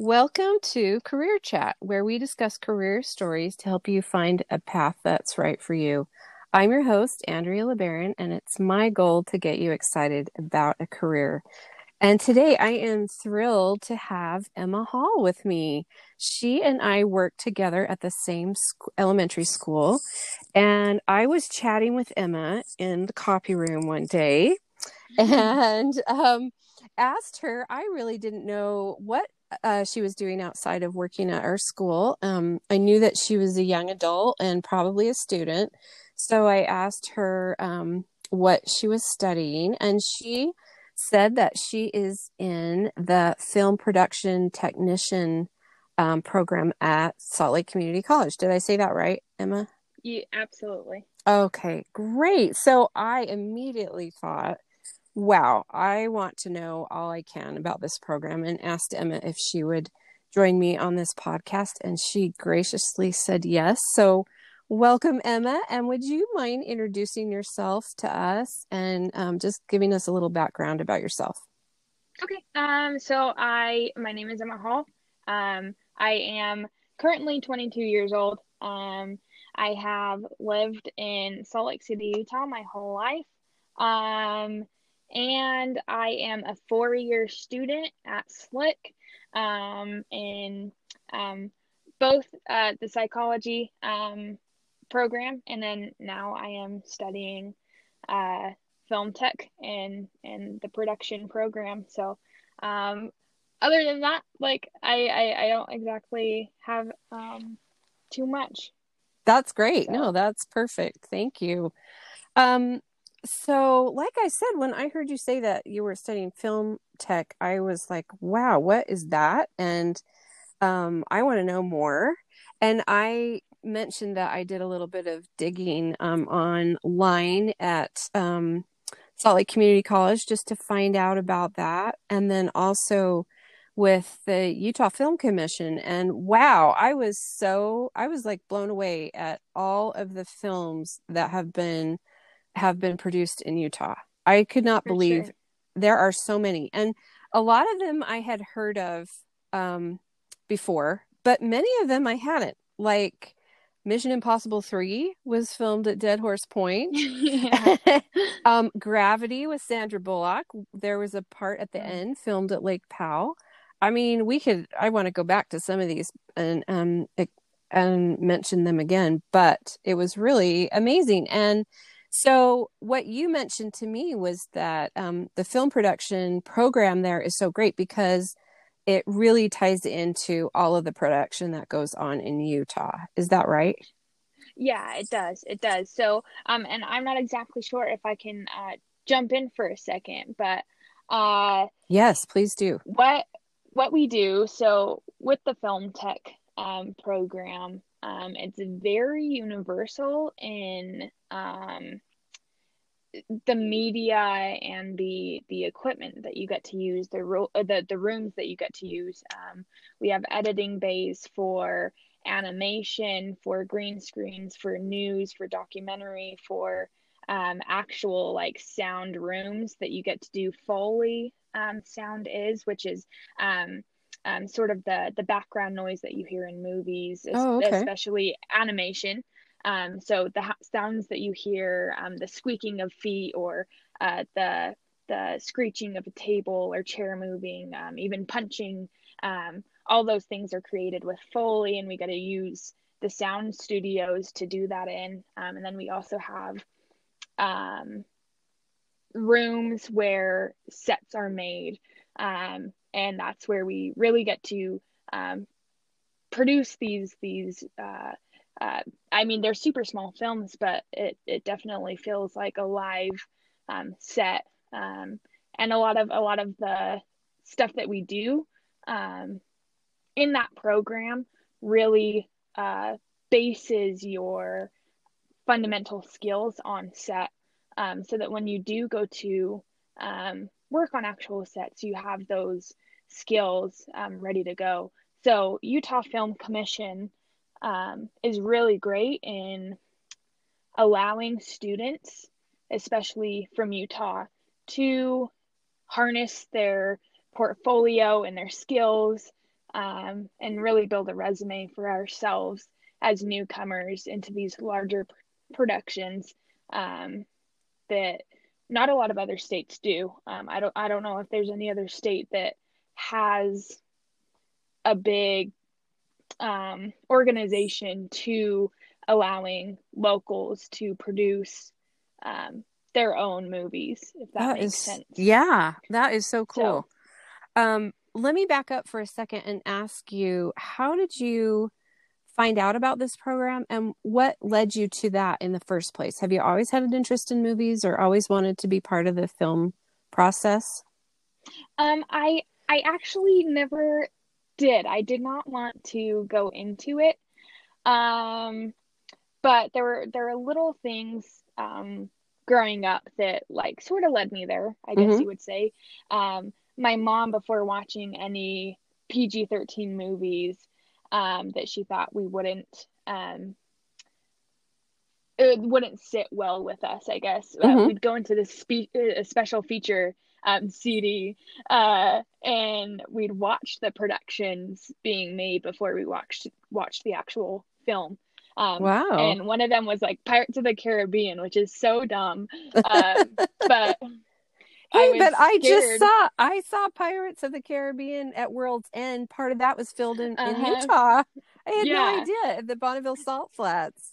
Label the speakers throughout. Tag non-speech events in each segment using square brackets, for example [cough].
Speaker 1: Welcome to Career Chat, where we discuss career stories to help you find a path that's right for you. I'm your host, Andrea LeBaron, and it's my goal to get you excited about a career. And today I am thrilled to have Emma Hall with me. She and I work together at the same sc- elementary school. And I was chatting with Emma in the copy room one day [laughs] and um, asked her, I really didn't know what uh, she was doing outside of working at our school. Um, I knew that she was a young adult and probably a student. So I asked her um, what she was studying, and she said that she is in the film production technician um, program at Salt Lake Community College. Did I say that right, Emma?
Speaker 2: Yeah, absolutely.
Speaker 1: Okay, great. So I immediately thought, wow, I want to know all I can about this program and asked Emma if she would join me on this podcast. And she graciously said yes. So, welcome, Emma. And would you mind introducing yourself to us and um, just giving us a little background about yourself?
Speaker 2: Okay. Um. So I, my name is Emma Hall. Um. I am currently 22 years old. Um. I have lived in Salt Lake City, Utah, my whole life. Um and I am a four year student at SLIC um, in um, both uh, the psychology um, program and then now I am studying uh, film tech in, in the production program. So, um, other than that, like I, I, I don't exactly have um, too much.
Speaker 1: That's great. So. No, that's perfect. Thank you. Um, so like i said when i heard you say that you were studying film tech i was like wow what is that? And um, i want to know more. And i mentioned that i did a little bit of digging um, online at um, salt lake community college just to find out about that. And then also with the utah film commission. And wow i was so i was like blown away at all of the films that have been have been produced in Utah. I could not For believe sure. there are so many. And a lot of them I had heard of um, before, but many of them I hadn't. Like Mission Impossible 3 was filmed at Dead Horse Point. [laughs] [laughs] um, Gravity with Sandra Bullock. There was a part at the mm. end filmed at Lake Powell. I mean, we could, I want to go back to some of these and, um, and mention them again, but it was really amazing. And so, what you mentioned to me was that um, the film production program there is so great because it really ties into all of the production that goes on in Utah. Is that right?
Speaker 2: Yeah, it does. It does. So, um, and I'm not exactly sure if I can uh, jump in for a second, but uh,
Speaker 1: yes, please do.
Speaker 2: What what we do so with the film tech um, program um, it's very universal in um, the media and the the equipment that you get to use, the ro- uh, the the rooms that you get to use. Um, we have editing bays for animation, for green screens, for news, for documentary, for um, actual like sound rooms that you get to do Foley um, sound is, which is um, sort of the the background noise that you hear in movies, oh, okay. especially animation. Um, so the sounds that you hear, um, the squeaking of feet or uh, the the screeching of a table or chair moving, um, even punching, um, all those things are created with Foley, and we got to use the sound studios to do that in. Um, and then we also have um, rooms where sets are made um, and that's where we really get to um, produce these these uh, uh, I mean they're super small films, but it it definitely feels like a live um, set, um, and a lot of a lot of the stuff that we do um, in that program really uh, bases your fundamental skills on set, um, so that when you do go to um, work on actual sets, you have those skills um, ready to go. So, Utah Film Commission um, is really great in allowing students, especially from Utah, to harness their portfolio and their skills um, and really build a resume for ourselves as newcomers into these larger pr- productions um, that not a lot of other states do. Um, I don't I don't know if there's any other state that has a big um, organization to allowing locals to produce um, their own movies, if that, that makes
Speaker 1: is,
Speaker 2: sense.
Speaker 1: Yeah, that is so cool. So, um, let me back up for a second and ask you how did you find out about this program and what led you to that in the first place? Have you always had an interest in movies or always wanted to be part of the film process?
Speaker 2: Um, I I actually never did. I did not want to go into it. Um, but there were there are little things um, growing up that like sort of led me there. I guess mm-hmm. you would say. Um, my mom, before watching any PG thirteen movies, um, that she thought we wouldn't um, it wouldn't sit well with us. I guess uh, mm-hmm. uh, we'd go into this spe- a special feature um, CD, uh, and we'd watch the productions being made before we watched watched the actual film.
Speaker 1: Um, wow!
Speaker 2: And one of them was like Pirates of the Caribbean, which is so dumb, uh, [laughs] but.
Speaker 1: Hey, I but I just saw I saw Pirates of the Caribbean at World's End. Part of that was filmed in, uh-huh. in Utah. [laughs] I had yeah. no idea the Bonneville Salt Flats.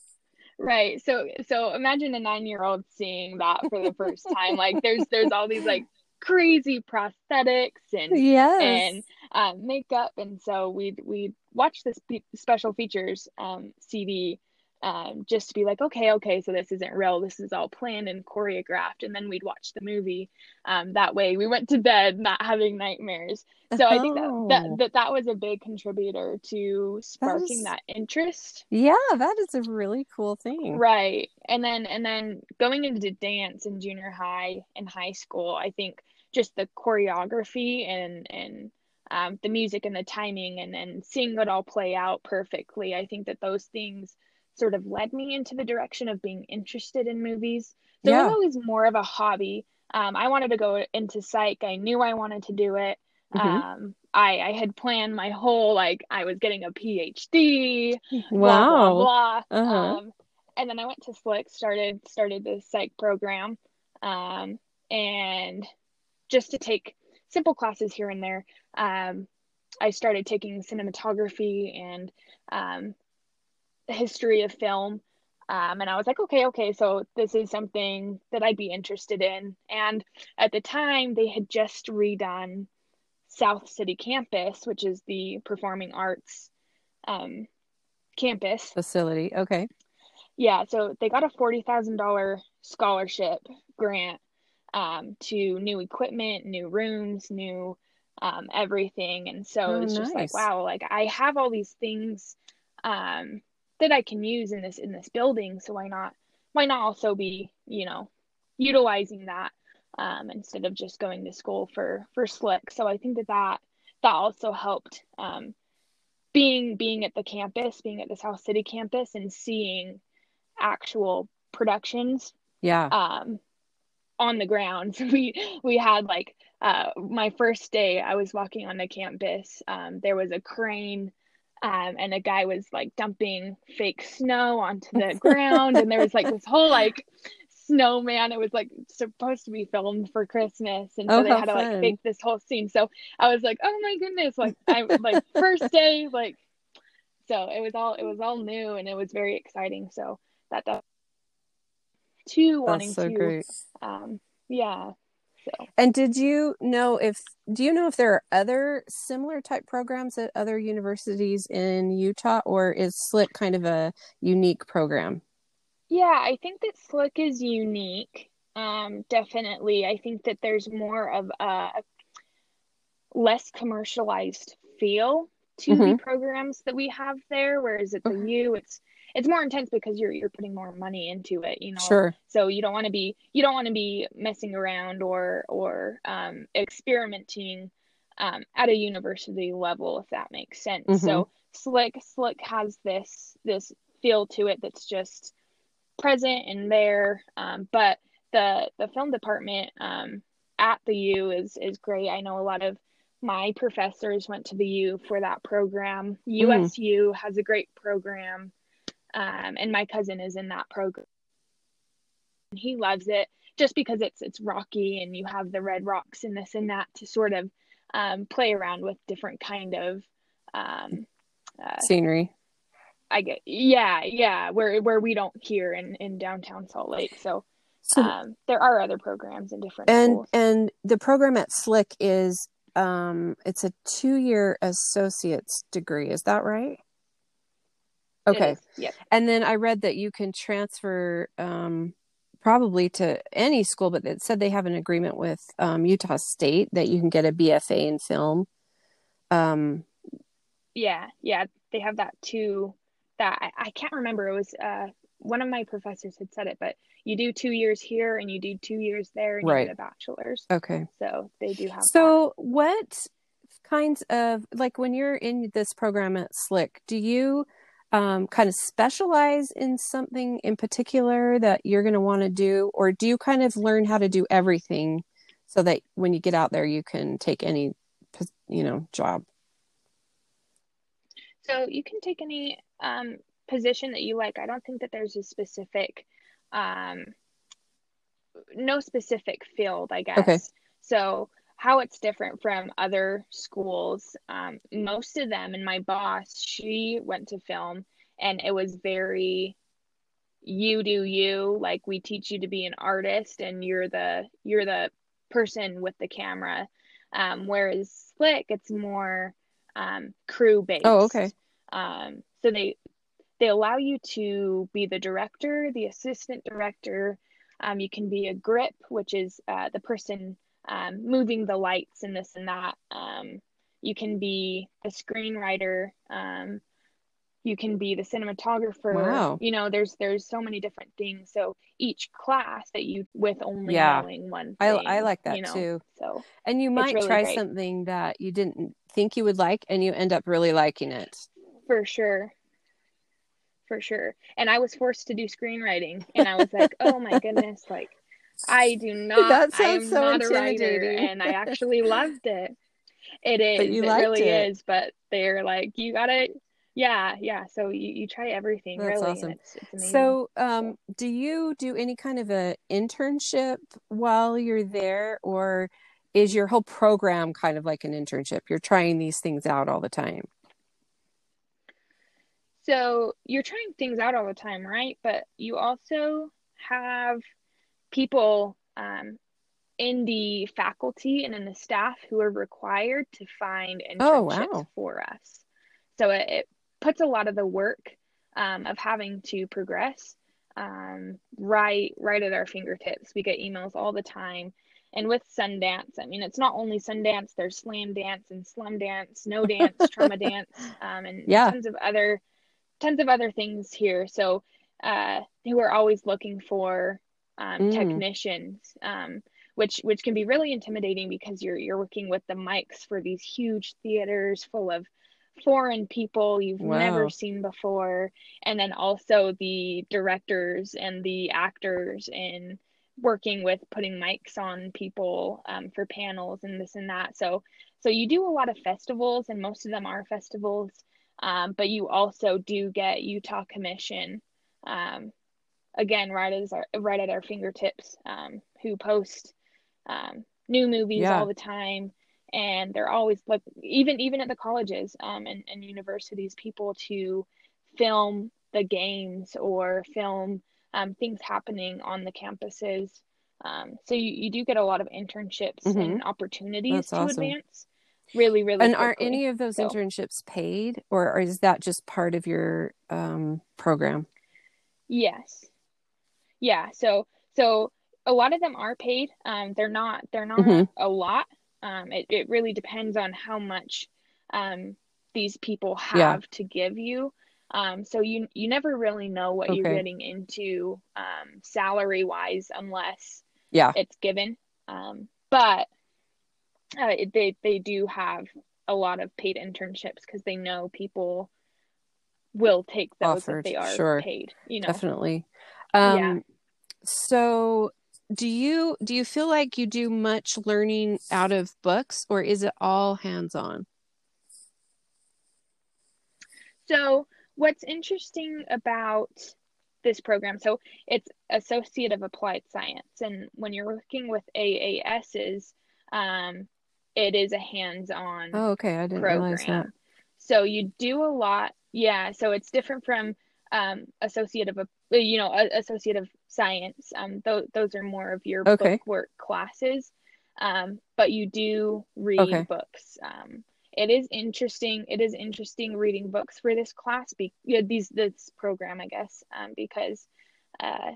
Speaker 2: Right. So so imagine a nine year old seeing that for the first time. like there's there's all these like crazy prosthetics [laughs] and
Speaker 1: yes.
Speaker 2: and um, makeup, and so we'd we'd watch this special features um, CD um, just to be like, okay, okay, so this isn't real. This is all planned and choreographed. And then we'd watch the movie. Um, that way, we went to bed not having nightmares. So oh. I think that, that oh. that that was a big contributor to sparking that, is, that interest.
Speaker 1: Yeah, that is a really cool thing.
Speaker 2: Right, and then and then going into dance in junior high and high school, I think just the choreography and and um, the music and the timing and then seeing it all play out perfectly. I think that those things sort of led me into the direction of being interested in movies. So yeah. it was always more of a hobby. Um, I wanted to go into psych. I knew I wanted to do it. Mm-hmm. Um, I, I had planned my whole like I was getting a PhD. Wow. Blah blah blah. Uh-huh. Um, and then I went to Slick, started started the psych program, um, and just to take simple classes here and there. Um, I started taking cinematography and um, history of film. Um, and I was like, okay, okay, so this is something that I'd be interested in. And at the time, they had just redone South City Campus, which is the performing arts um, campus
Speaker 1: facility. Okay.
Speaker 2: Yeah, so they got a forty thousand dollar scholarship grant um, to new equipment, new rooms, new um, everything, and so oh, it's nice. just like, wow, like I have all these things um, that I can use in this in this building. So why not why not also be you know utilizing that um, instead of just going to school for for slick. So I think that that that also helped um, being being at the campus, being at the South City campus, and seeing actual productions.
Speaker 1: Yeah.
Speaker 2: Um, on the ground. [laughs] We we had like uh, my first day. I was walking on the campus. Um, there was a crane um, and a guy was like dumping fake snow onto the [laughs] ground and there was like this whole like snowman it was like supposed to be filmed for christmas and so oh, they had to fun. like fake this whole scene so i was like oh my goodness like i'm like [laughs] first day like so it was all it was all new and it was very exciting so that does too wanting so to great. um yeah so.
Speaker 1: And did you know if do you know if there are other similar type programs at other universities in Utah or is Slick kind of a unique program?
Speaker 2: Yeah, I think that Slick is unique. Um, definitely. I think that there's more of a less commercialized feel to mm-hmm. the programs that we have there, whereas at the okay. U it's it's more intense because you're you're putting more money into it you know
Speaker 1: sure
Speaker 2: so you don't want to be you don't want to be messing around or or um, experimenting um, at a university level if that makes sense mm-hmm. so slick slick has this this feel to it that's just present and there um, but the the film department um, at the u is is great i know a lot of my professors went to the U for that program. USU mm. has a great program, um, and my cousin is in that program. He loves it just because it's it's rocky and you have the red rocks and this and that to sort of um, play around with different kind of um,
Speaker 1: uh, scenery.
Speaker 2: I get yeah yeah where where we don't hear in in downtown Salt Lake. So so, um, there are other programs in different
Speaker 1: and
Speaker 2: schools.
Speaker 1: and the program at Slick is um it's a two year associate's degree. Is that right? Okay.
Speaker 2: Yeah.
Speaker 1: And then I read that you can transfer um probably to any school, but it said they have an agreement with um, Utah State that you can get a BFA in film. Um,
Speaker 2: yeah, yeah, they have that too. That I, I can't remember. It was uh, one of my professors had said it, but you do two years here and you do two years there and right. you get a bachelor's.
Speaker 1: Okay.
Speaker 2: So they do have.
Speaker 1: So that. what kinds of like when you're in this program at Slick, do you um, kind of specialize in something in particular that you're going to want to do, or do you kind of learn how to do everything so that when you get out there you can take any, you know, job?
Speaker 2: So you can take any um, position that you like. I don't think that there's a specific, um, no specific field, I guess.
Speaker 1: Okay.
Speaker 2: So how it's different from other schools, um, most of them, and my boss, she went to film, and it was very you do you like we teach you to be an artist and you're the you're the person with the camera. Um, whereas slick it's more um, crew based
Speaker 1: oh okay.
Speaker 2: Um, so they they allow you to be the director, the assistant director. Um, you can be a grip, which is uh, the person um, moving the lights and this and that. Um, you can be a screenwriter. Um, you can be the cinematographer.
Speaker 1: Wow.
Speaker 2: You know, there's there's so many different things. So each class that you with only yeah. knowing one. Thing,
Speaker 1: I I like that
Speaker 2: you know?
Speaker 1: too.
Speaker 2: So
Speaker 1: and you might really try great. something that you didn't think you would like, and you end up really liking it.
Speaker 2: For sure for sure. And I was forced to do screenwriting, and I was like, [laughs] oh my goodness, like I do [laughs] not.
Speaker 1: That sounds so
Speaker 2: writer, and I actually [laughs] loved it. It is. But you it really it. is. But they're like, you gotta. Yeah, yeah. So you, you try everything. That's really, awesome. It's, it's
Speaker 1: so, um, do you do any kind of a internship while you're there, or is your whole program kind of like an internship? You're trying these things out all the time.
Speaker 2: So you're trying things out all the time, right? But you also have people um, in the faculty and in the staff who are required to find internships oh, wow. for us. So it, it, puts a lot of the work um, of having to progress um, right right at our fingertips. We get emails all the time. And with Sundance, I mean, it's not only Sundance, there's Slam Dance and Slum Dance, No [laughs] Dance, TromaDance, um, and yeah. tons of other tons of other things here. So uh, who are always looking for um, mm. technicians, um, which which can be really intimidating because you're you're working with the mics for these huge theaters full of foreign people you've wow. never seen before, and then also the directors and the actors and working with putting mics on people um, for panels and this and that. So so you do a lot of festivals, and most of them are festivals um, but you also do get Utah Commission, um, again, right as our, right at our fingertips, um, who post um, new movies yeah. all the time, and they're always like even even at the colleges um, and, and universities, people to film the games or film um, things happening on the campuses. so you, you do get a lot of internships mm-hmm. and opportunities That's to awesome. advance really really
Speaker 1: and
Speaker 2: quickly.
Speaker 1: are any of those so. internships paid or, or is that just part of your um, program
Speaker 2: yes yeah so so a lot of them are paid um, they're not they're not mm-hmm. a lot um, it, it really depends on how much um, these people have yeah. to give you um, so you you never really know what okay. you're getting into um, salary wise unless
Speaker 1: yeah
Speaker 2: it's given um, but uh, they they do have a lot of paid internships because they know people will take those Offered, if they are sure. paid. You know,
Speaker 1: definitely. Um, yeah. So do you do you feel like you do much learning out of books or is it all hands-on?
Speaker 2: So, what's interesting about this program, so it's Associate of Applied Science, and when you're working with AASs, um, it is a hands-on.
Speaker 1: Oh, okay, I didn't program. realize that.
Speaker 2: So you do a lot, yeah. So it's different from um, Associate of, you know, Associate of Science. Um, th- those are more of your okay. book work classes, um, but you do read okay. books. Um, it is interesting. It is interesting reading books for this class, be yeah, these this program, I guess, um, because uh,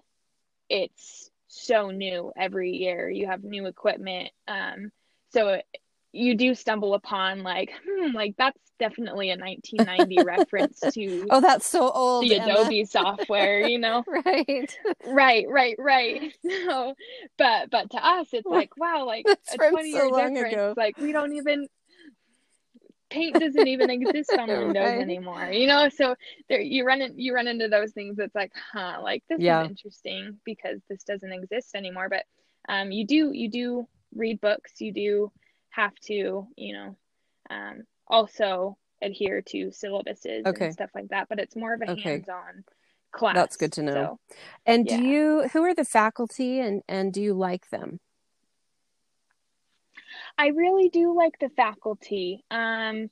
Speaker 2: it's so new every year. You have new equipment, um, so it, you do stumble upon like, hmm, like that's definitely a 1990 [laughs] reference to.
Speaker 1: Oh, that's so old.
Speaker 2: The Emma. Adobe software, you know. [laughs]
Speaker 1: right.
Speaker 2: Right, right, right. [laughs] So, but but to us, it's like wow, like that's a 20 year difference. Ago. Like we don't even paint doesn't even exist on Windows right. anymore, you know. So there, you run in, you run into those things. It's like, huh, like this yeah. is interesting because this doesn't exist anymore. But um, you do you do read books. You do have to, you know, um, also adhere to syllabuses okay. and stuff like that. But it's more of a okay. hands-on class.
Speaker 1: That's good to know. So, and yeah. do you? Who are the faculty, and and do you like them?
Speaker 2: I really do like the faculty. Um,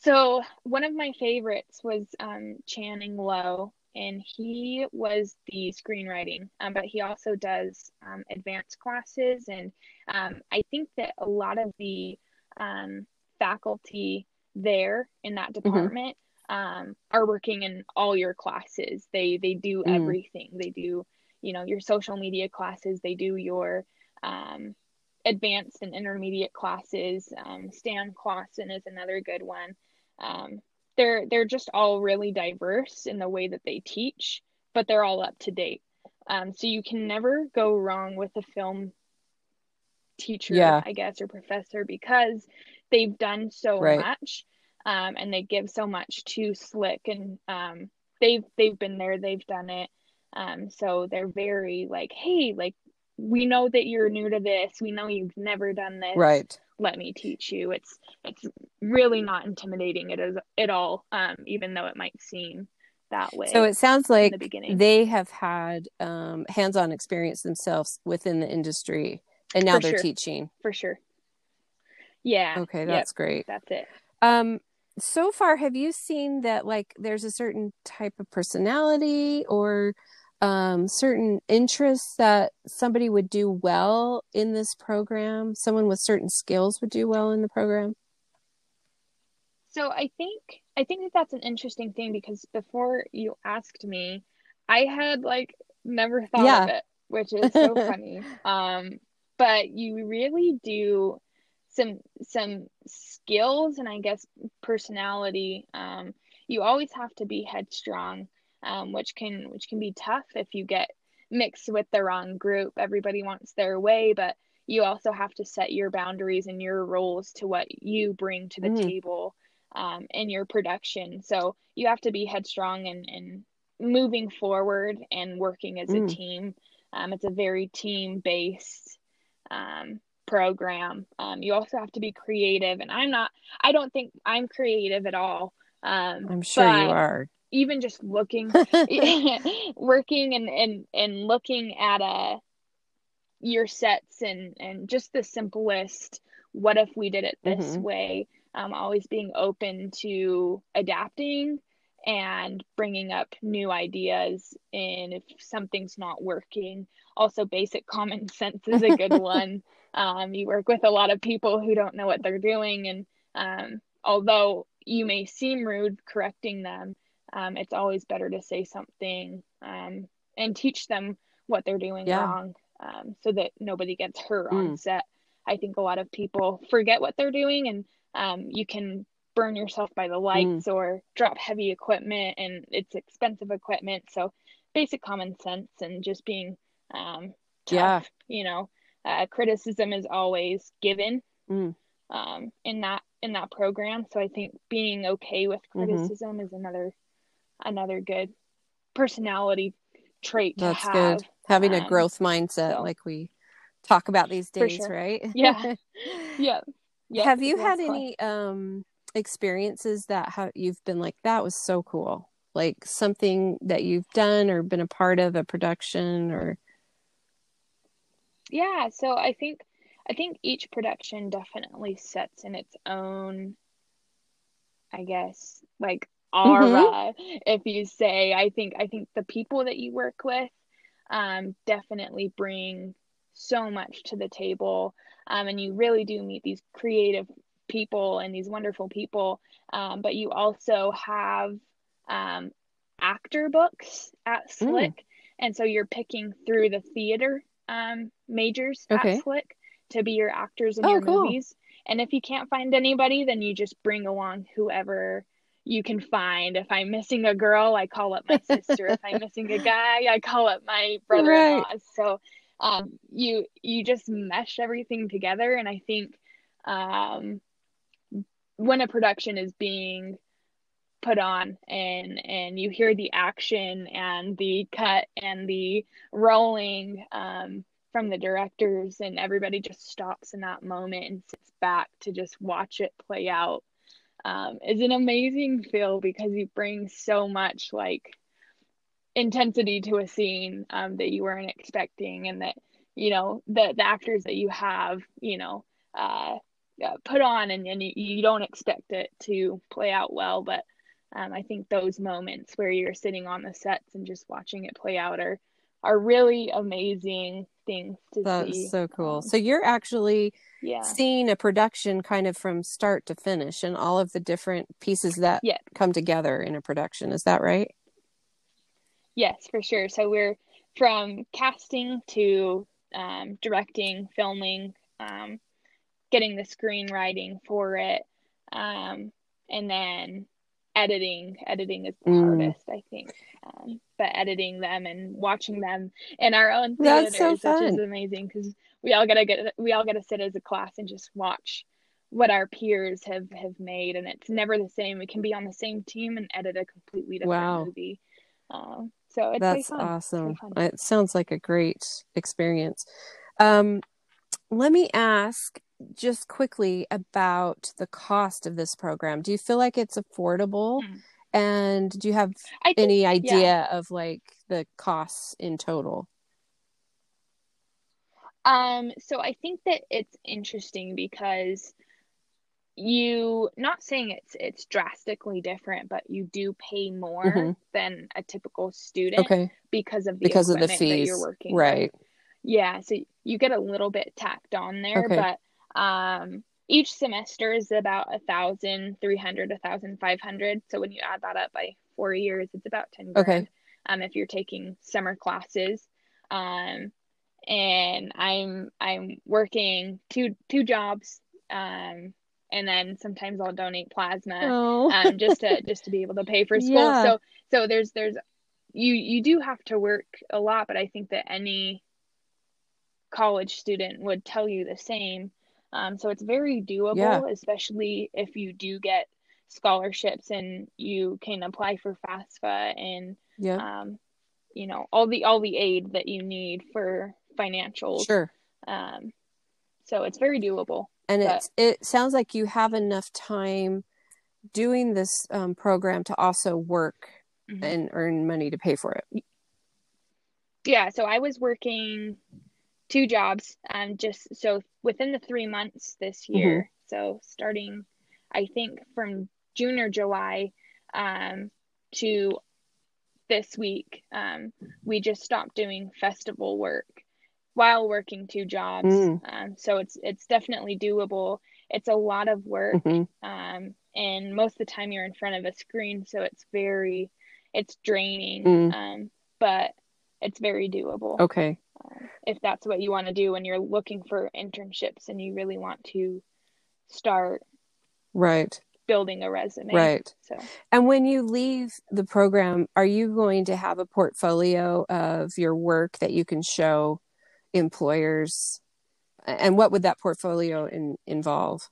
Speaker 2: so one of my favorites was um, Channing Lowe, and he was the screenwriting, um, but he also does um, advanced classes. And um, I think that a lot of the um, faculty there in that mm-hmm. department mm-hmm. are working in all your classes. They they do mm. everything. They do you know your social media classes. They do your um, advanced and intermediate classes. Um, Stan Clausen is another good one. They're they're just all really diverse in the way that they teach, but they're all up to date. Um, so you can never go wrong with a film teacher, yeah. I guess, or professor because they've done so right. much, um, and they give so much to Slick, and um, they've they've been there, they've done it. Um, so they're very like, hey, like we know that you're new to this. We know you've never done this.
Speaker 1: Right.
Speaker 2: Let me teach you. It's it's really not intimidating it is at all, um, even though it might seem that way.
Speaker 1: So it sounds like the beginning. they have had um, hands-on experience themselves within the industry, and now For they're sure. teaching.
Speaker 2: For sure. Yeah.
Speaker 1: Okay, that's yep. great.
Speaker 2: That's it.
Speaker 1: Um, so far, have you seen that like there's a certain type of personality or um, certain interests that somebody would do well in this program? Someone with certain skills would do well in the program?
Speaker 2: So I think I think that that's an interesting thing because before you asked me, I had like never thought yeah. of it, which is so [laughs] funny. Um, but you really do some some skills and I guess personality. Um, you always have to be headstrong um, which can which can be tough if you get mixed with the wrong group. Everybody wants their way, but you also have to set your boundaries and your roles to what you bring to the mm. table um, in your production. So you have to be headstrong and, and moving forward and working as mm. a team. Um, it's a very team based um, program. Um, you also have to be creative, and I'm not. I don't think I'm creative at all. Um,
Speaker 1: I'm sure you are
Speaker 2: even just looking [laughs] [laughs] working and and and looking at a uh, your sets and and just the simplest what if we did it this mm-hmm. way? Um, always being open to adapting and bringing up new ideas and if something's not working. Also basic common [laughs] sense is a good one. Um, you work with a lot of people who don't know what they're doing and um, although you may seem rude correcting them um, it's always better to say something um, and teach them what they're doing yeah. wrong um, so that nobody gets hurt mm. on set. I think a lot of people forget what they're doing and um, you can burn yourself by the lights mm. or drop heavy equipment and it's expensive equipment. So basic common sense and just being um, tough, yeah. you know, uh, criticism is always given mm. um, in that in that program. So I think being okay with mm-hmm. criticism mm-hmm. is another another good personality trait to
Speaker 1: That's
Speaker 2: have.
Speaker 1: good. Having a
Speaker 2: Um,
Speaker 1: growth mindset
Speaker 2: so-
Speaker 1: like we talk about these days,
Speaker 2: sure.
Speaker 1: right? [laughs]
Speaker 2: Yeah. [laughs] Yeah. Yep,
Speaker 1: Have you had
Speaker 2: exactly.
Speaker 1: any um experiences that ha- you've been like that was so cool? Like something that you've done or been a part of a production or
Speaker 2: Yeah, so I think I think each production definitely sets in its own, I guess, like aura, if you say. I think I think the people that you work with um, definitely bring so much to the table, um, and you really do meet these creative people and these wonderful people. Um, but you also have um, actor books at
Speaker 1: Mm.
Speaker 2: Slick, and so you're picking through the theater um, majors
Speaker 1: Okay.
Speaker 2: at Slick to be your actors in
Speaker 1: Oh,
Speaker 2: your
Speaker 1: cool.
Speaker 2: movies. And if you can't find anybody, then you just bring along whoever you can find. If I'm missing a girl, I call up my sister. if I'm missing a guy, I call up my brother-in-law. So um, you you just mesh everything together, and I think um, when a production is being put on and and you hear the action and the cut and the rolling um, from the directors and everybody just stops in that moment and sits back to just watch it play out um, is an amazing feel because you bring so much like intensity to a scene um, that you weren't expecting and that you know the, the actors that you have you know uh, put on and, and you, you don't expect it to play out well. But um, i think those moments where you're sitting on the sets and just watching it play out are are really amazing things to
Speaker 1: that's
Speaker 2: see
Speaker 1: so cool.
Speaker 2: Um,
Speaker 1: So you're actually
Speaker 2: yeah
Speaker 1: seeing a production kind of from start to finish and all of the different pieces that come together in a production. Is that right?
Speaker 2: Yes, for sure. So we're from casting to um, directing, filming, um, getting the screenwriting for it, um, and then editing. Editing is the
Speaker 1: Mm.
Speaker 2: hardest, I think. Um, but editing them and watching them in our own
Speaker 1: That's so
Speaker 2: theaters, which is amazing because we all gotta get we all gotta sit as a class and just watch what our peers have have made, and it's never the same. We can be on the same team and edit a completely different
Speaker 1: Wow.
Speaker 2: movie. Um, so it's
Speaker 1: That's awesome.
Speaker 2: fun.
Speaker 1: It sounds like a great experience. Um, let me ask just quickly about the cost of this program. Do you feel like it's affordable?
Speaker 2: Mm.
Speaker 1: And do you have
Speaker 2: think,
Speaker 1: any idea of like the costs in total?
Speaker 2: um, so I think that it's interesting because you not saying it's it's drastically different, but you do pay more
Speaker 1: Mhm.
Speaker 2: than a typical student
Speaker 1: Okay.
Speaker 2: because of the
Speaker 1: Because of the
Speaker 2: equipment that
Speaker 1: fees.
Speaker 2: you're working with.
Speaker 1: Right.
Speaker 2: Yeah, so you get a little bit tacked on there,
Speaker 1: Okay.
Speaker 2: but um, each semester is about a thousand three hundred, a thousand five hundred. So when you add that up by four years, it's about ten
Speaker 1: Okay.
Speaker 2: Um, if you're taking summer classes, um, and I'm I'm working two two jobs, um, and then sometimes I'll donate plasma
Speaker 1: Oh.
Speaker 2: um, just to [laughs] just to be able to pay for school.
Speaker 1: Yeah.
Speaker 2: So so there's there's you you do have to work a lot, but I think that any college student would tell you the same. Um, so it's very doable,
Speaker 1: Yeah.
Speaker 2: especially if you do get scholarships and you can apply for FAFSA and
Speaker 1: yeah.
Speaker 2: um, you know all the all the aid that you need for financials.
Speaker 1: Sure.
Speaker 2: Um, so it's very doable.
Speaker 1: And
Speaker 2: But-
Speaker 1: it's it sounds like you have enough time doing this um, program to also work
Speaker 2: Mhm.
Speaker 1: and earn money to pay for it.
Speaker 2: Yeah, so I was working two jobs, um, just so within the three months this year. So starting, I think from June or July, um, to this week, um, we just stopped doing festival work while working two jobs.
Speaker 1: Mm.
Speaker 2: Um, so it's it's definitely doable. It's a lot of work,
Speaker 1: Mhm.
Speaker 2: um, and most of the time you're in front of a screen, so it's very, it's draining.
Speaker 1: Mm.
Speaker 2: Um, but it's very doable
Speaker 1: Okay.
Speaker 2: If that's what you want to do when you're looking for internships and you really want to start
Speaker 1: Right.
Speaker 2: building a resume.
Speaker 1: Right.
Speaker 2: So
Speaker 1: And when you leave the program, are you going to have a portfolio of your work that you can show employers? And what would that portfolio in, involve?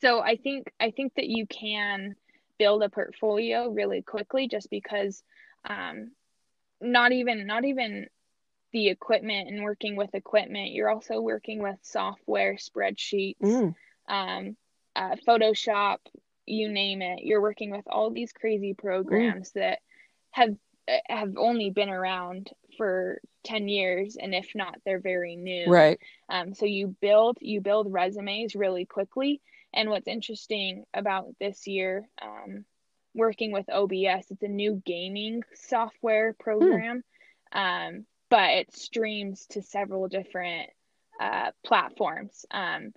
Speaker 2: so I think I think that you can build a portfolio really quickly just because um, not even not even the equipment and working with equipment you're also working with software spreadsheets
Speaker 1: Mm.
Speaker 2: um, uh, photoshop you name it you're working with all these crazy programs that have uh, have only been around for 10 years and if not they're very new
Speaker 1: Right.
Speaker 2: um, so you build you build resumes really quickly. And what's interesting about this year, um, working with OBS, it's a new gaming software program, um, but it streams to several different uh, platforms. Um,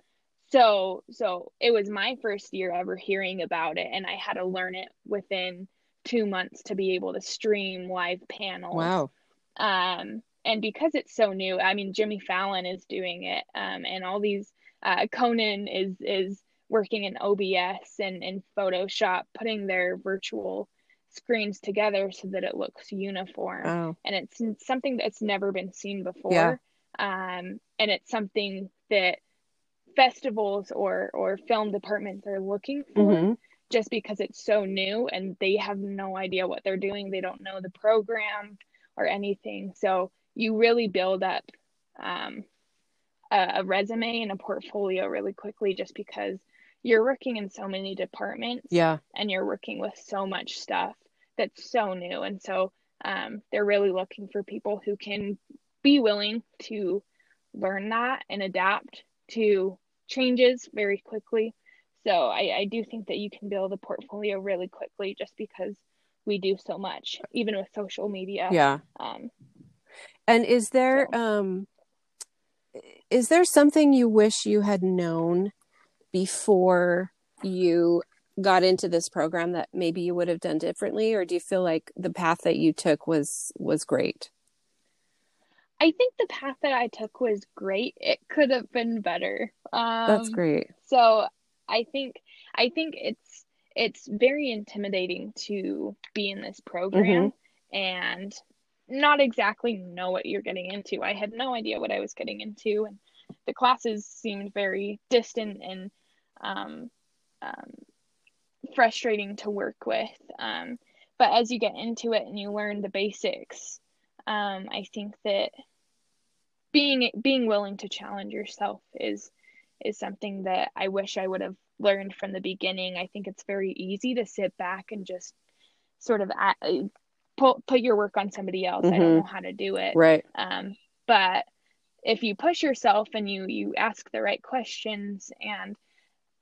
Speaker 2: so so it was my first year ever hearing about it, and I had to learn it within two months to be able to stream live panels
Speaker 1: Wow.
Speaker 2: um and because it's so new i mean jimmy fallon is doing it um and all these uh conan is is working in obs and in photoshop putting their virtual screens together so that it looks uniform
Speaker 1: Wow.
Speaker 2: and it's something that's never been seen before
Speaker 1: Yeah.
Speaker 2: um and it's something that festivals or or film departments are looking for
Speaker 1: hmm
Speaker 2: just because it's so new and they have no idea what they're doing. They don't know the program or anything. So you really build up um, a, a resume and a portfolio really quickly just because you're working in so many departments
Speaker 1: Yeah.
Speaker 2: and you're working with so much stuff that's so new. And so um, they're really looking for people who can be willing to learn that and adapt to changes very quickly. So I, I do think that you can build a portfolio really quickly just because we do so much, even with social media.
Speaker 1: Yeah.
Speaker 2: Um,
Speaker 1: And is there
Speaker 2: So-
Speaker 1: um is there something you wish you had known before you got into this program that maybe you would have done differently or do you feel like the path that you took was was great?
Speaker 2: I think the path that I took was great. It could have been better. Um,
Speaker 1: That's great.
Speaker 2: So I think I think it's it's very intimidating to be in this program and not exactly know what you're getting into. I had no idea what I was getting into, and the classes seemed very distant and um, um, frustrating to work with. Um, but as you get into it and you learn the basics, um, I think that being being willing to challenge yourself is is something that I wish I would have learned from the beginning. I think it's very easy to sit back and just sort of at, put put your work on somebody else. I
Speaker 1: Mhm.
Speaker 2: don't know how to do it.
Speaker 1: Right.
Speaker 2: Um, but if you push yourself and you you ask the right questions and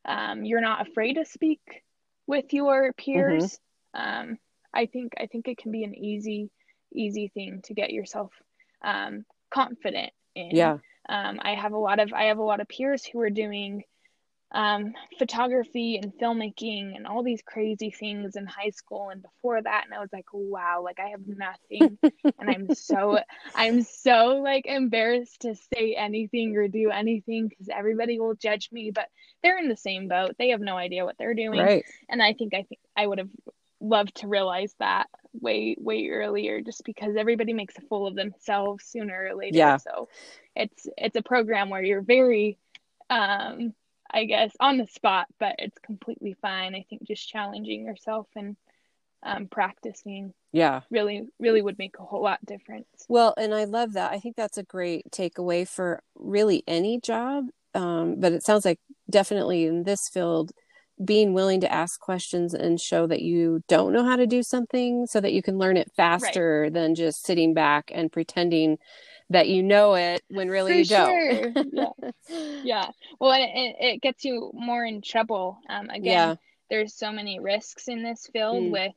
Speaker 2: um, you're not afraid to speak with your peers, um, I think I think it can be an easy easy thing to get yourself um, confident in.
Speaker 1: Yeah.
Speaker 2: Um, I have a lot of I have a lot of peers who are doing um, photography and filmmaking and all these crazy things in high school and before that, and I was like, wow, like I have nothing, and I'm so [laughs] I'm so like embarrassed to say anything or do anything because everybody will judge me, but they're in the same boat. They have no idea what they're doing,
Speaker 1: Right.
Speaker 2: and I think I think I would have loved to realize that way way earlier just because everybody makes a fool of themselves sooner or later
Speaker 1: Yeah.
Speaker 2: so it's it's a program where you're very um i guess on the spot but it's completely fine i think just challenging yourself and um practicing
Speaker 1: Yeah.
Speaker 2: really really would make a whole lot difference
Speaker 1: Well, and I love that. I think that's a great takeaway for really any job. Um, but it sounds like definitely in this field, being willing to ask questions and show that you don't know how to do something so that you can learn it faster than just sitting back and pretending that you know it when really
Speaker 2: For
Speaker 1: you don't.
Speaker 2: yeah [laughs] yeah well it, it gets you more in trouble um again
Speaker 1: Yeah.
Speaker 2: there's so many risks in this field
Speaker 1: Mm.
Speaker 2: with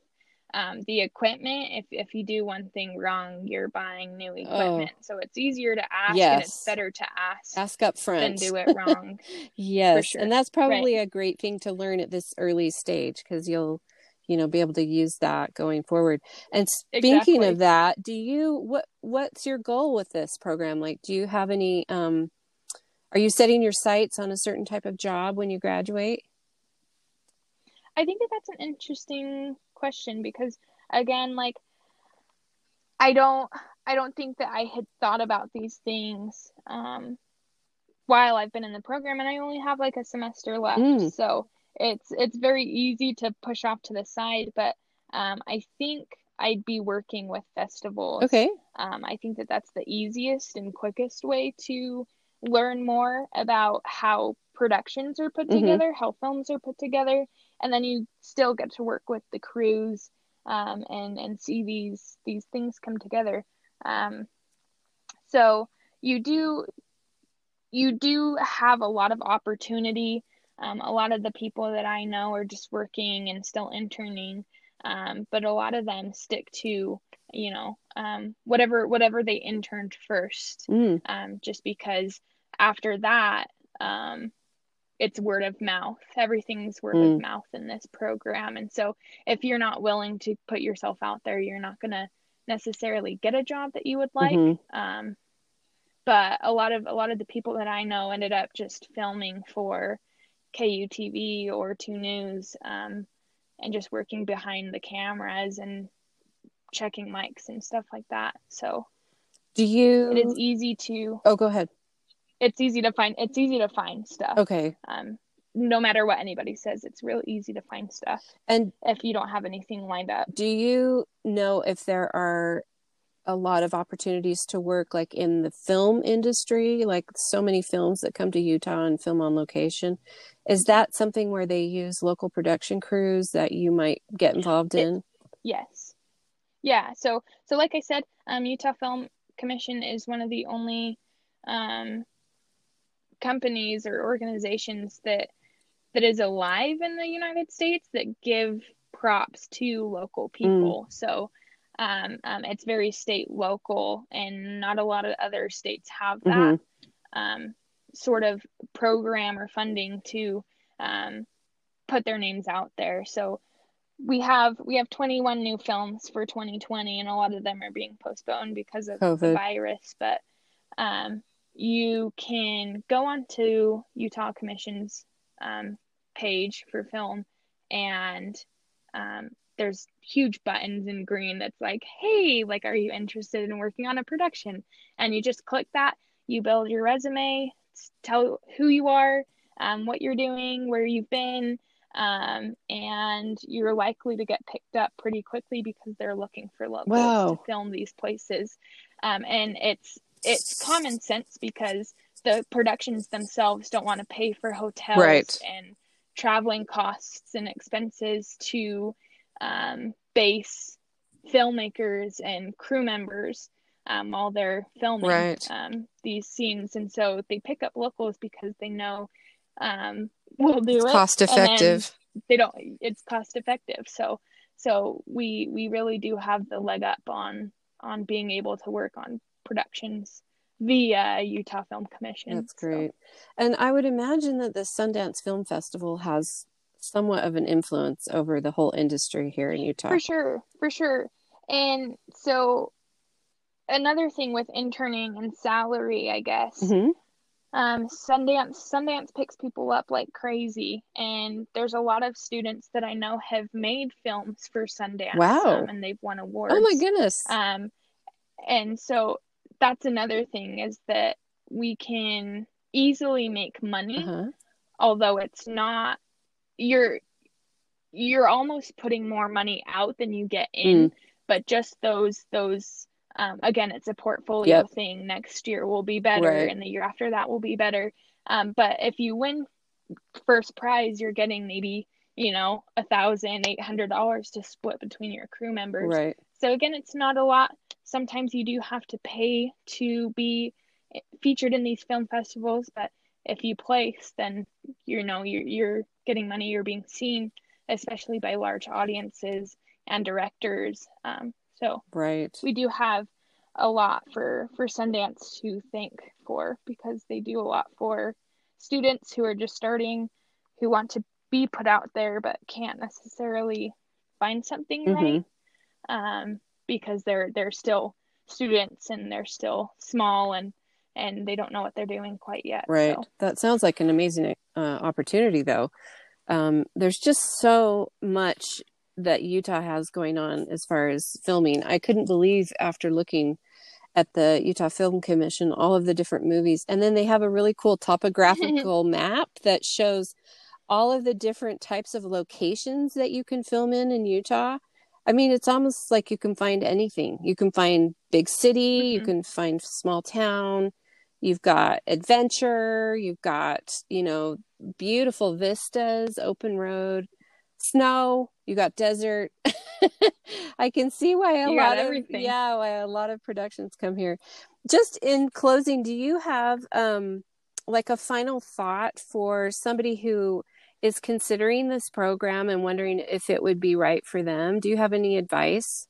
Speaker 2: um, the equipment if if you do one thing wrong you're buying new
Speaker 1: Oh.
Speaker 2: equipment so it's easier to ask and it's better to ask,
Speaker 1: Ask up
Speaker 2: than
Speaker 1: front.
Speaker 2: do it [laughs] wrong
Speaker 1: Yes,
Speaker 2: sure.
Speaker 1: and that's probably a great thing to learn at this early stage because you'll, you know, be able to use that going forward. And speaking
Speaker 2: Exactly.
Speaker 1: of that, do you what what's your goal with this program? Like, do you have any? Um, are you setting your sights on a certain type of job when you graduate?
Speaker 2: I think that that's an interesting question because again, like I don't I don't think that I had thought about these things um while I've been in the program and I only have like a semester left.
Speaker 1: Mm.
Speaker 2: So it's it's very easy to push off to the side, but um I think I'd be working with festivals.
Speaker 1: Okay.
Speaker 2: Um, I think that that's the easiest and quickest way to learn more about how productions are put
Speaker 1: Mhm.
Speaker 2: together, how films are put together, and then you still get to work with the crews um, and and see these these things come together. Um, so you do you do have a lot of opportunity. Um, a lot of the people that I know are just working and still interning, um, but a lot of them stick to you know um, whatever whatever they interned first,
Speaker 1: Mm.
Speaker 2: um, just because after that um, it's word of mouth. Everything's word
Speaker 1: Mm.
Speaker 2: of mouth in this program, and so if you're not willing to put yourself out there, you're not gonna necessarily get a job that you would like.
Speaker 1: Mhm.
Speaker 2: Um, but a lot of a lot of the people that I know ended up just filming for KUTV or Two News, um, and just working behind the cameras and checking mics and stuff like that. So
Speaker 1: Do you?
Speaker 2: it is easy to
Speaker 1: Oh, go ahead.
Speaker 2: It's easy to find it's easy to find stuff.
Speaker 1: Okay.
Speaker 2: Um, no matter what anybody says, it's real easy to find stuff
Speaker 1: And
Speaker 2: if you don't have anything lined up.
Speaker 1: do you know if there are a lot of opportunities to work like in the film industry, like so many films that come to Utah and film on location? Is that something where they use local production crews that you might get involved
Speaker 2: It-
Speaker 1: in?
Speaker 2: Yes. Yeah. So so like I said, um, Utah Film Commission is one of the only um, companies or organizations that that is alive in the United States that give props to local people. So um, um, it's very state local, and not a lot of other states have that um, sort of program or funding to um, put their names out there. So we have we have 21 new films for 2020 and a lot of them are being postponed because of the virus but um, you can go on to utah commission's um, page for film and um, there's huge buttons in green that's like hey like are you interested in working on a production and you just click that you build your resume tell who you are um, what you're doing where you've been um, and you're likely to get picked up pretty quickly because they're looking for locals
Speaker 1: Wow.
Speaker 2: to film these places. Um, and it's it's common sense because the productions themselves don't want to pay for hotels
Speaker 1: Right.
Speaker 2: and traveling costs and expenses to um, base filmmakers and crew members um, while they're filming
Speaker 1: Right.
Speaker 2: um, these scenes. And so they pick up locals because they know um, we'll do it.
Speaker 1: Cost effective.
Speaker 2: they don't it's cost effective so so we we really do have the leg up on on being able to work on productions via Utah Film Commission.
Speaker 1: That's
Speaker 2: So,
Speaker 1: great. And I would imagine that the Sundance Film Festival has somewhat of an influence over the whole industry here in Utah.
Speaker 2: for sure, for sure. And so another thing with interning and salary, I guess.
Speaker 1: hmm
Speaker 2: Um, Sundance Sundance picks people up like crazy, and there's a lot of students that I know have made films for Sundance.
Speaker 1: Wow.
Speaker 2: um, and they've won awards.
Speaker 1: Oh my goodness.
Speaker 2: Um, and so that's another thing is that we can easily make money,
Speaker 1: Uh-huh.
Speaker 2: although it's not you're you're almost putting more money out than you get in, but just those those um, again, it's a portfolio
Speaker 1: Yep.
Speaker 2: thing. Next year will be better,
Speaker 1: Right.
Speaker 2: and the year after that will be better. Um, but if you win first prize, you're getting maybe you know a thousand eight hundred dollars to split between your crew members.
Speaker 1: Right.
Speaker 2: So again, it's not a lot. Sometimes you do have to pay to be featured in these film festivals, but if you place, then you know you're you're getting money. You're being seen, especially by large audiences and directors. Um, so
Speaker 1: Right.
Speaker 2: we do have a lot for for Sundance to thank for because they do a lot for students who are just starting, who want to be put out there but can't necessarily find something
Speaker 1: Mhm.
Speaker 2: right um, because they're they're still students and they're still small and and they don't know what they're doing quite yet.
Speaker 1: Right.
Speaker 2: So,
Speaker 1: That sounds like an amazing uh, opportunity, though. Um, there's just so much that Utah has going on as far as filming. I couldn't believe after looking at the Utah Film Commission all of the different movies, and then they have a really cool [laughs] topographical map that shows all of the different types of locations that you can film in in Utah. I mean, it's almost like you can find anything. You can find big city, mm-hmm. you can find small town. You've got adventure, you've got, you know, beautiful vistas, open road, snow, you got desert. [laughs] I can see why a
Speaker 2: you
Speaker 1: lot of yeah, why a lot of productions come here. Just in closing, do you have um like a final thought for somebody who is considering this program and wondering if it would be right for them, do you have any advice?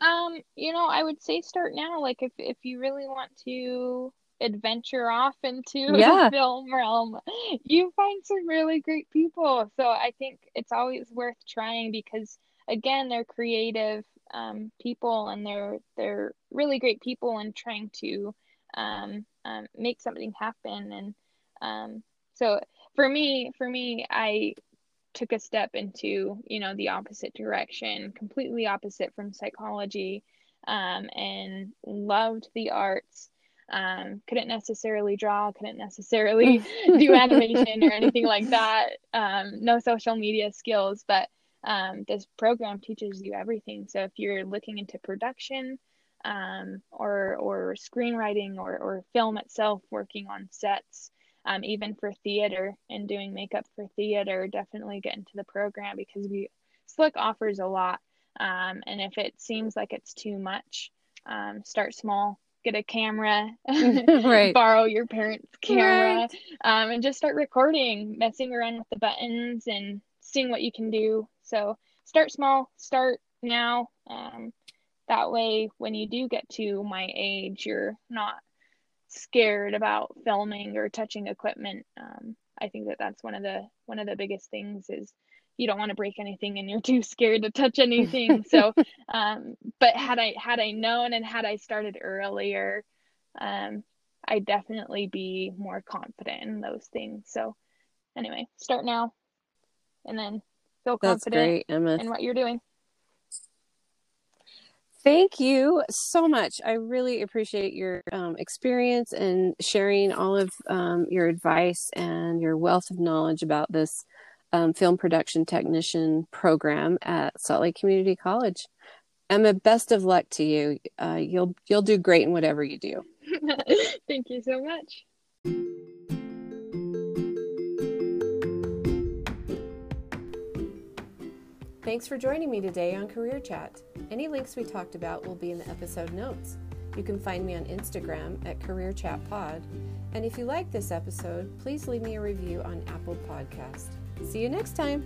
Speaker 2: Um, you know, I would say start now. Like if if you really want to adventure off into [laughs] yeah. the film realm, you find some really great people. So I think it's always worth trying because again, they're creative um, people and they're they're really great people and trying to um, um, make something happen. And um, so for me, for me, I took a step into you know the opposite direction, completely opposite from psychology, um, and loved the arts. Um, couldn't necessarily draw, couldn't necessarily [laughs] do animation or anything like [laughs] that. Um, no social media skills, but um, this program teaches you everything. So if you're looking into production um, or or screenwriting or or film itself, working on sets, um, even for theater and doing makeup for theater, definitely get into the program because we Slick offers a lot. Um, and if it seems like it's too much, um, start small, get a camera, [laughs] [laughs] right. borrow your parents' camera, right. um, and just start recording, messing around with the buttons and seeing what you can do. So start small, start now. Um, that way, when you do get to my age, you're not scared about filming or touching equipment. Um, I think that that's one of the one of the biggest things is you don't want to break anything and you're [laughs] too scared to touch anything. [laughs] so, um, but had I had I known and had I started earlier, um, I'd definitely be more confident in those things. So, anyway, start now, and then feel confident great, in what you're doing.
Speaker 1: Thank you so much. I really appreciate your um, experience and sharing all of um, your advice and your wealth of knowledge about this um, film production technician program at Salt Lake Community College. Emma, best of luck to you. Uh, you'll you'll do great in whatever you do. [laughs]
Speaker 2: Thank you so much.
Speaker 1: Thanks for joining me today on Career Chat. Any links we talked about will be in the episode notes. You can find me on Instagram at Career Chat Pod. And if you like this episode, please leave me a review on Apple Podcast. See you next time.